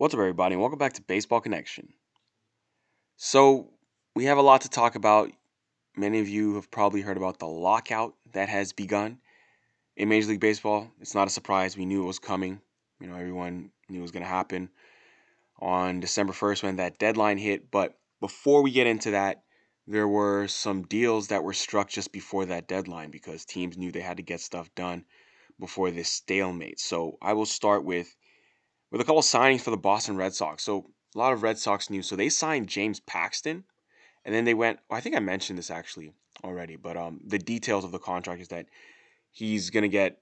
What's up, everybody, and welcome back to Baseball Connection. So, we have a lot to talk about. Many of you have probably heard about the lockout that has begun in Major League Baseball. It's not a surprise. We knew it was coming. You know, everyone knew it was going to happen on December 1st when that deadline hit. But before we get into that, there were some deals that were struck just before that deadline because teams knew they had to get stuff done before this stalemate. So, I will start with with a couple signings for the Boston Red Sox. So a lot of Red Sox news. So they signed James Paxton, and then they went. I think I mentioned this actually already, but um, the details of the contract is that he's gonna get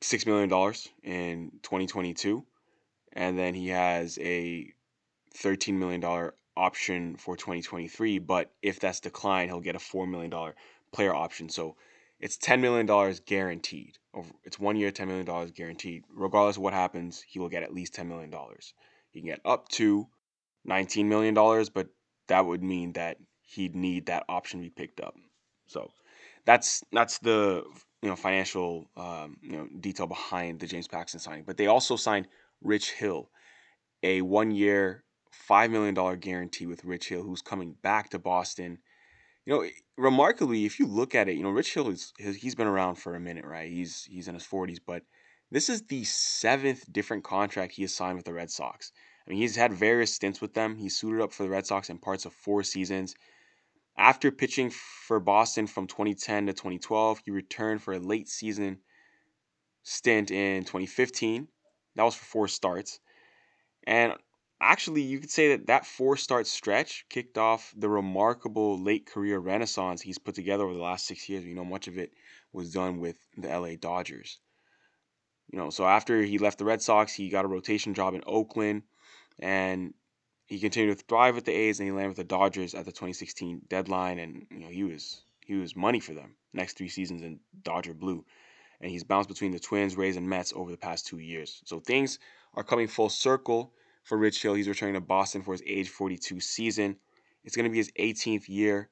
six million dollars in 2022, and then he has a 13 million dollar option for 2023. But if that's declined, he'll get a four million dollar player option. So it's ten million dollars guaranteed. It's one year, ten million dollars guaranteed. Regardless of what happens, he will get at least ten million dollars. He can get up to nineteen million dollars, but that would mean that he'd need that option to be picked up. So that's that's the you know financial um, you know detail behind the James Paxton signing. But they also signed Rich Hill, a one year, five million dollar guarantee with Rich Hill, who's coming back to Boston you know, remarkably, if you look at it, you know, Rich Hill is he's been around for a minute, right? He's he's in his 40s, but this is the seventh different contract he has signed with the Red Sox. I mean, he's had various stints with them. He suited up for the Red Sox in parts of four seasons. After pitching for Boston from 2010 to 2012, he returned for a late season stint in 2015. That was for four starts. And actually, you could say that that four start stretch kicked off the remarkable late career renaissance he's put together over the last six years. You know, much of it was done with the LA Dodgers. You know, so after he left the Red Sox, he got a rotation job in Oakland and he continued to thrive with the A's and he landed with the Dodgers at the 2016 deadline and you know he was he was money for them next three seasons in Dodger blue and he's bounced between the Twins, Rays and Mets over the past 2 years. So things are coming full circle for Rich Hill. He's returning to Boston for his age 42 season. It's going to be his 18th year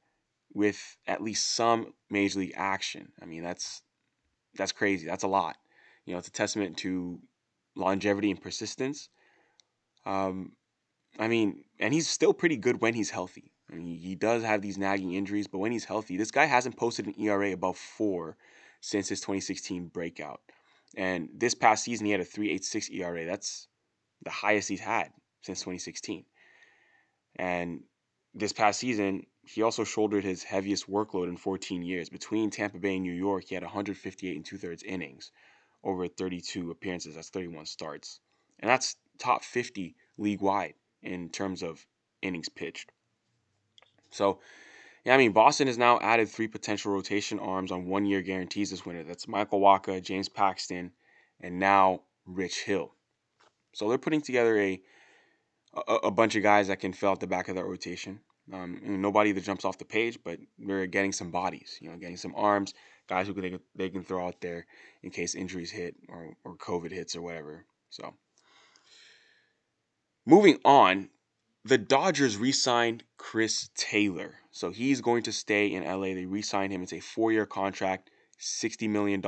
with at least some major league action. I mean, that's that's crazy. That's a lot. You know, it's a testament to longevity and persistence. Um, I mean, and he's still pretty good when he's healthy. I mean, he does have these nagging injuries, but when he's healthy, this guy hasn't posted an ERA above four since his 2016 breakout. And this past season, he had a 3.86 ERA. That's the highest he's had since 2016. And this past season, he also shouldered his heaviest workload in 14 years. Between Tampa Bay and New York, he had 158 and two thirds innings over 32 appearances. That's 31 starts. And that's top 50 league wide in terms of innings pitched. So, yeah, I mean, Boston has now added three potential rotation arms on one year guarantees this winter. That's Michael Wacha, James Paxton, and now Rich Hill. So they're putting together a a, a bunch of guys that can fill out the back of that rotation. Um, nobody that jumps off the page, but we're getting some bodies, you know, getting some arms, guys who they, they can throw out there in case injuries hit or, or COVID hits or whatever. So, moving on, the Dodgers re signed Chris Taylor. So, he's going to stay in LA. They re signed him. It's a four year contract, $60 million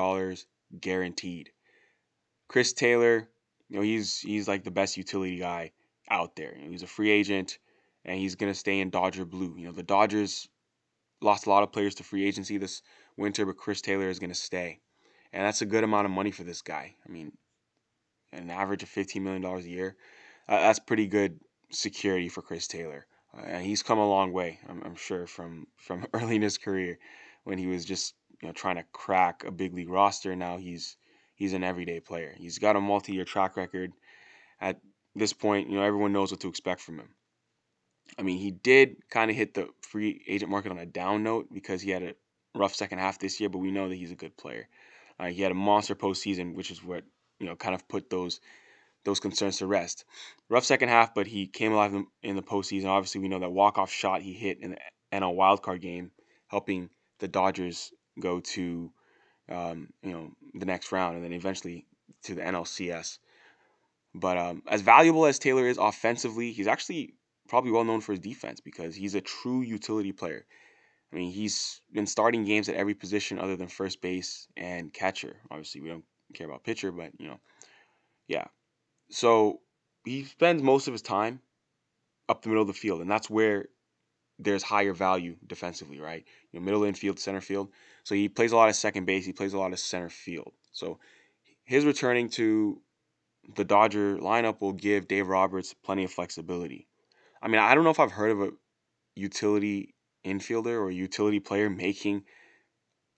guaranteed. Chris Taylor, you know, he's he's like the best utility guy out there. You know, he's a free agent and he's gonna stay in Dodger blue. You know, the Dodgers lost a lot of players to free agency this winter, but Chris Taylor is gonna stay. And that's a good amount of money for this guy. I mean, an average of $15 million a year. Uh, that's pretty good security for Chris Taylor. Uh, and he's come a long way, I'm, I'm sure, from, from early in his career when he was just you know trying to crack a big league roster. Now he's he's an everyday player. He's got a multi-year track record. At this point, you know, everyone knows what to expect from him. I mean, he did kind of hit the free agent market on a down note because he had a rough second half this year, but we know that he's a good player. Uh, he had a monster postseason, which is what you know kind of put those those concerns to rest. Rough second half, but he came alive in the postseason. Obviously, we know that walk off shot he hit in the NL wildcard game, helping the Dodgers go to um, you know, the next round and then eventually to the NLCS. But um, as valuable as Taylor is offensively, he's actually probably well known for his defense because he's a true utility player. I mean, he's been starting games at every position other than first base and catcher. Obviously, we don't care about pitcher, but you know, yeah. So he spends most of his time up the middle of the field, and that's where there's higher value defensively, right? You know, middle infield, center field. So he plays a lot of second base. He plays a lot of center field. So his returning to the Dodger lineup will give Dave Roberts plenty of flexibility. I mean, I don't know if I've heard of a utility infielder or utility player making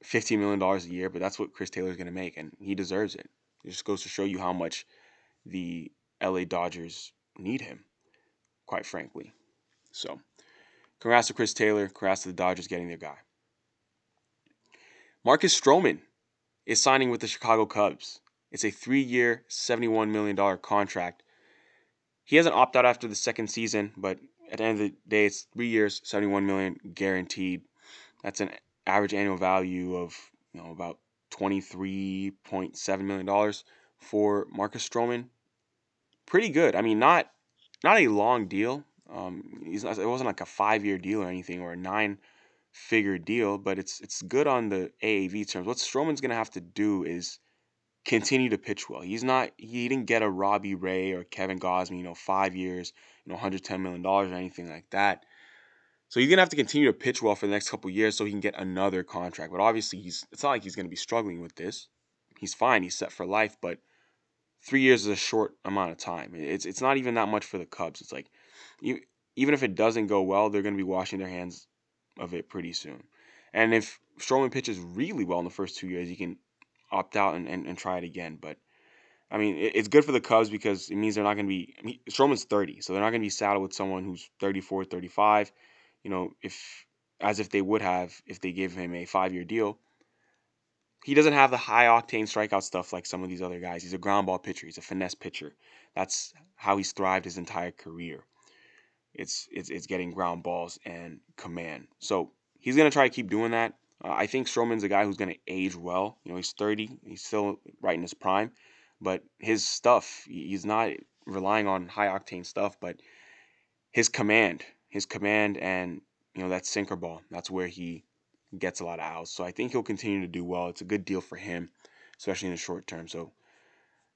$15 million a year, but that's what Chris Taylor is going to make, and he deserves it. It just goes to show you how much the LA Dodgers need him, quite frankly. So, congrats to Chris Taylor. Congrats to the Dodgers getting their guy. Marcus Stroman is signing with the Chicago Cubs. It's a three year, $71 million contract. He hasn't opted out after the second season, but at the end of the day, it's three years, 71 million guaranteed. That's an average annual value of you know about 23.7 million dollars for Marcus Stroman. Pretty good. I mean, not not a long deal. Um, it wasn't like a five year deal or anything or a nine figure deal, but it's it's good on the AAV terms. What Stroman's gonna have to do is continue to pitch well. He's not he didn't get a Robbie Ray or Kevin Gausman, you know, five years, you know, 110 million dollars or anything like that. So he's gonna have to continue to pitch well for the next couple years so he can get another contract. But obviously, he's it's not like he's gonna be struggling with this. He's fine. He's set for life. But three years is a short amount of time. It's it's not even that much for the Cubs. It's like, you even if it doesn't go well, they're gonna be washing their hands of it pretty soon. And if Stroman pitches really well in the first two years, he can opt out and, and, and try it again. But I mean, it, it's good for the Cubs because it means they're not going to be. I mean, Stroman's 30, so they're not going to be saddled with someone who's 34, 35. You know, if as if they would have if they gave him a five year deal. He doesn't have the high octane strikeout stuff like some of these other guys. He's a ground ball pitcher. He's a finesse pitcher. That's how he's thrived his entire career. It's it's it's getting ground balls and command. So he's gonna try to keep doing that. Uh, I think Stroman's a guy who's gonna age well. You know, he's 30. He's still right in his prime, but his stuff he's not relying on high octane stuff, but his command, his command, and you know that sinker ball. That's where he gets a lot of outs. So I think he'll continue to do well. It's a good deal for him, especially in the short term. So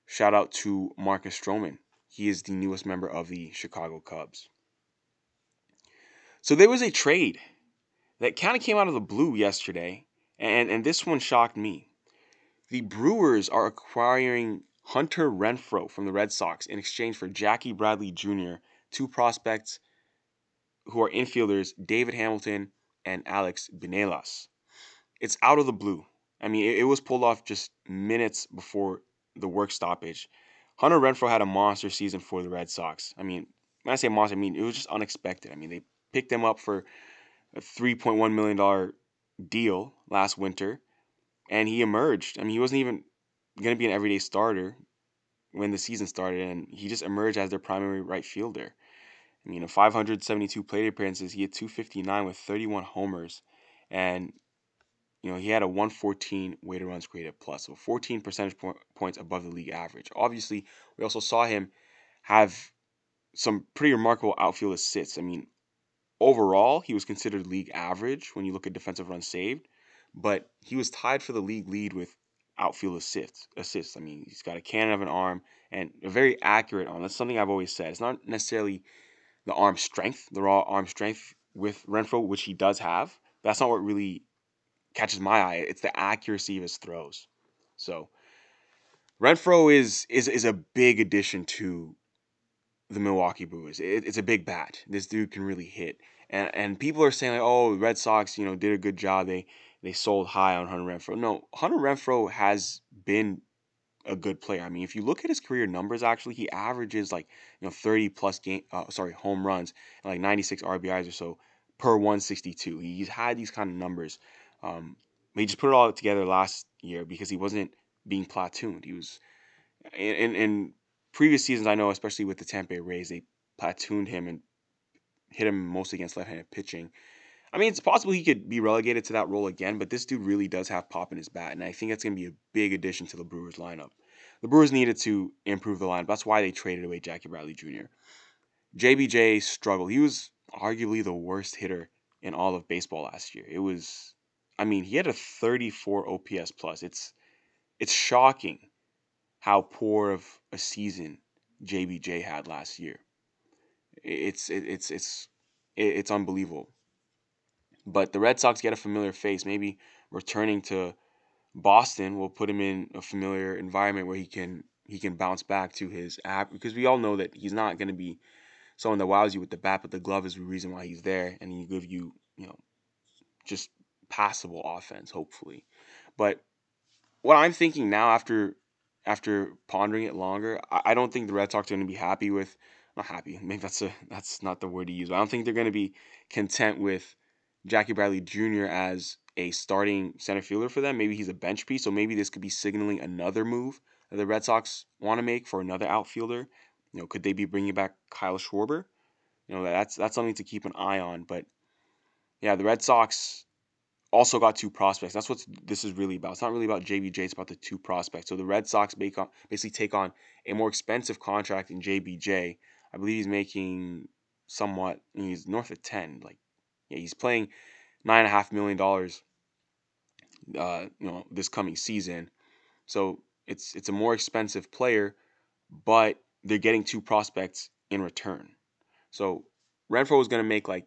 shout out to Marcus Stroman. He is the newest member of the Chicago Cubs. So there was a trade that kind of came out of the blue yesterday, and, and this one shocked me. The Brewers are acquiring Hunter Renfroe from the Red Sox in exchange for Jackie Bradley Jr., two prospects who are infielders, David Hamilton and Alex Binelas. It's out of the blue. I mean, it, it was pulled off just minutes before the work stoppage. Hunter Renfroe had a monster season for the Red Sox. I mean, when I say monster, I mean it was just unexpected. I mean, they picked him up for a $3.1 million deal last winter, and he emerged. I mean, he wasn't even going to be an everyday starter when the season started, and he just emerged as their primary right fielder. I mean, in 572 plate appearances, he had 259 with 31 homers, and you know he had a 114 weighted runs created plus, so 14 percentage po- points above the league average. Obviously, we also saw him have some pretty remarkable outfield assists. I mean, overall, he was considered league average when you look at defensive runs saved, but he was tied for the league lead with outfield assists. Assists. I mean, he's got a cannon of an arm and a very accurate arm. That's something I've always said. It's not necessarily the arm strength, the raw arm strength with Renfroe, which he does have. That's not what really catches my eye. It's the accuracy of his throws. So Renfroe is is is a big addition to the Milwaukee Brewers. It, it's a big bat. This dude can really hit and and people are saying like, oh, Red Sox, you know, did a good job. They they sold high on Hunter Renfroe. No, Hunter Renfroe has been a good player. I mean, if you look at his career numbers, actually, he averages like you know 30 plus game, uh, sorry, home runs and like 96 RBIs or so per 162. He's had these kind of numbers. Um, he just put it all together last year because he wasn't being platooned. He was in, in previous seasons. I know, especially with the Tampa Bay Rays, they platooned him and hit him mostly against left-handed pitching. I mean, it's possible he could be relegated to that role again, but this dude really does have pop in his bat, and I think that's going to be a big addition to the Brewers lineup. The Brewers needed to improve the lineup. That's why they traded away Jackie Bradley Jr. JBJ struggled. He was arguably the worst hitter in all of baseball last year. It was, I mean, he had a 34 OPS plus. It's, it's shocking how poor of a season JBJ had last year. It's it's it's it's unbelievable. But the Red Sox get a familiar face. Maybe returning to Boston will put him in a familiar environment where he can he can bounce back to his app because we all know that he's not going to be someone that wows you with the bat, but the glove is the reason why he's there, and he give you you know just passable offense, hopefully. But what I'm thinking now after after pondering it longer, I, I don't think the Red Sox are going to be happy with not happy. Maybe that's a that's not the word to use. I don't think they're going to be content with Jackie Bradley Jr. as a starting center fielder for them. Maybe he's a bench piece, so maybe this could be signaling another move that the Red Sox want to make for another outfielder. You know, could they be bringing back Kyle Schwarber? You know, that's that's something to keep an eye on. But yeah, the Red Sox also got two prospects. That's what this is really about. It's not really about JBJ. It's about the two prospects. So the Red Sox on, basically take on a more expensive contract in JBJ. I believe he's making somewhat. He's north of ten. Like, yeah, he's playing nine and a half million dollars. Uh, you know, this coming season. So it's it's a more expensive player, but they're getting two prospects in return. So Renfroe is going to make like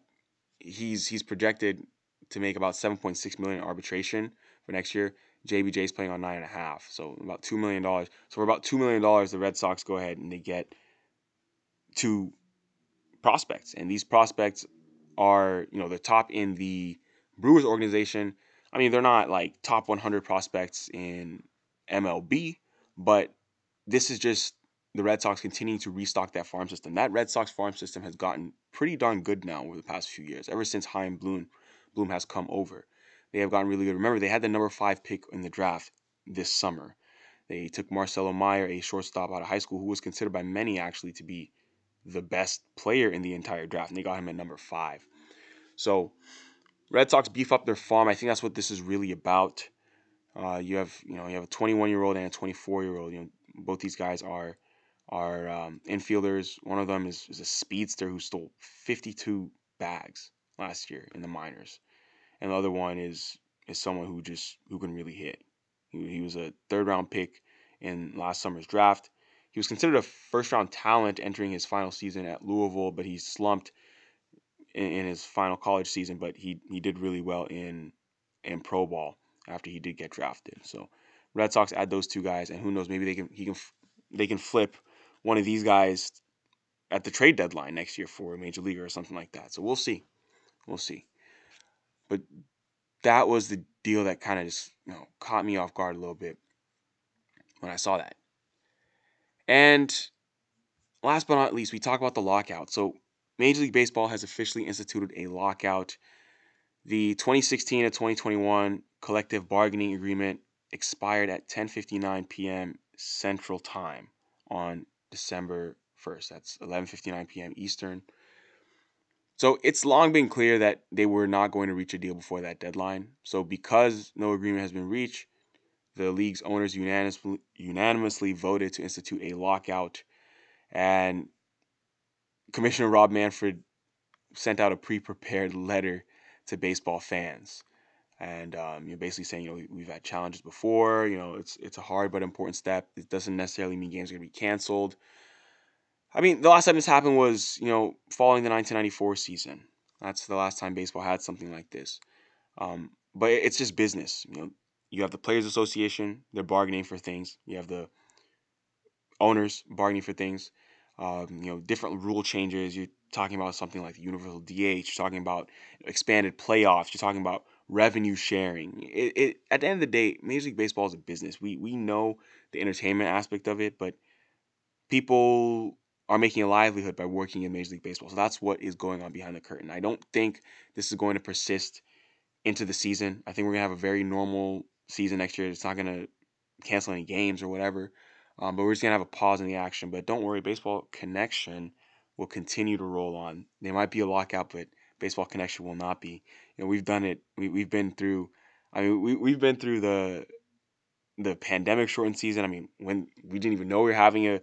he's he's projected to make about 7.6 million arbitration for next year. JBJ is playing on nine and a half, so about two million dollars. So for about two million dollars, the Red Sox go ahead and they get two prospects, and these prospects are you know the top in the Brewers organization. I mean, they're not like top 100 prospects in MLB, but this is just the Red Sox continuing to restock that farm system. That Red Sox farm system has gotten pretty darn good now over the past few years, ever since Chaim Bloom Bloom has come over. They have gotten really good. Remember, they had the number five pick in the draft this summer. They took Marcelo Meyer, a shortstop out of high school, who was considered by many actually to be the best player in the entire draft, and they got him at number five. So, Red Sox beef up their farm. I think that's what this is really about. Uh, you have you know you have a 21 year old and a 24 year old. You know both these guys are are um, infielders. One of them is, is a speedster who stole 52 bags last year in the minors, and the other one is is someone who just who can really hit. He, he was a third round pick in last summer's draft. He was considered a first round talent entering his final season at Louisville, but he slumped in, in his final college season. But he he did really well in in pro ball after he did get drafted. So Red Sox add those two guys, and who knows, maybe they can he can they can flip one of these guys at the trade deadline next year for a major leaguer or something like that. So we'll see. We'll see. But that was the deal that kind of just you know caught me off guard a little bit when I saw that. And last but not least, we talk about the lockout. So Major League Baseball has officially instituted a lockout. The 2016 to 2021 collective bargaining agreement expired at 10:59 p.m. Central Time on December 1st. That's 11:59 p.m. Eastern. So it's long been clear that they were not going to reach a deal before that deadline. So because no agreement has been reached, the league's owners unanimously, unanimously voted to institute a lockout, and Commissioner Rob Manfred sent out a pre-prepared letter to baseball fans and um, you're basically saying, you know, we've had challenges before. You know, it's it's a hard but important step. It doesn't necessarily mean games are going to be canceled. I mean, the last time this happened was, you know, following the 1994 season. That's the last time baseball had something like this. Um, but it's just business. You know, you have the Players Association; they're bargaining for things. You have the owners bargaining for things. Um, you know, different rule changes. You're talking about something like the universal DH. You're talking about expanded playoffs. You're talking about revenue sharing. It, it at the end of the day, Major League Baseball is a business. We we know the entertainment aspect of it, but people are making a livelihood by working in Major League Baseball. So that's what is going on behind the curtain. I don't think this is going to persist into the season. I think we're gonna have a very normal season next year. It's not gonna cancel any games or whatever. Um, but we're just gonna have a pause in the action. But don't worry, Baseball Connection will continue to roll on. There might be a lockout, but Baseball Connection will not be. You know, we've done it. We we've been through. I mean, we we've been through the the pandemic shortened season. I mean, when we didn't even know we were having a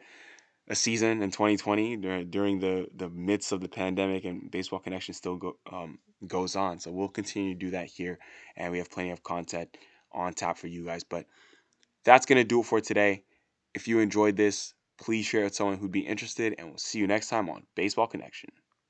a season in 2020 during, during the the midst of the pandemic, and Baseball Connection still go, um, goes on. So we'll continue to do that here, and we have plenty of content on tap for you guys. But that's gonna do it for today. If you enjoyed this, Please share it with someone who'd be interested, and we'll see you next time on Baseball Connection.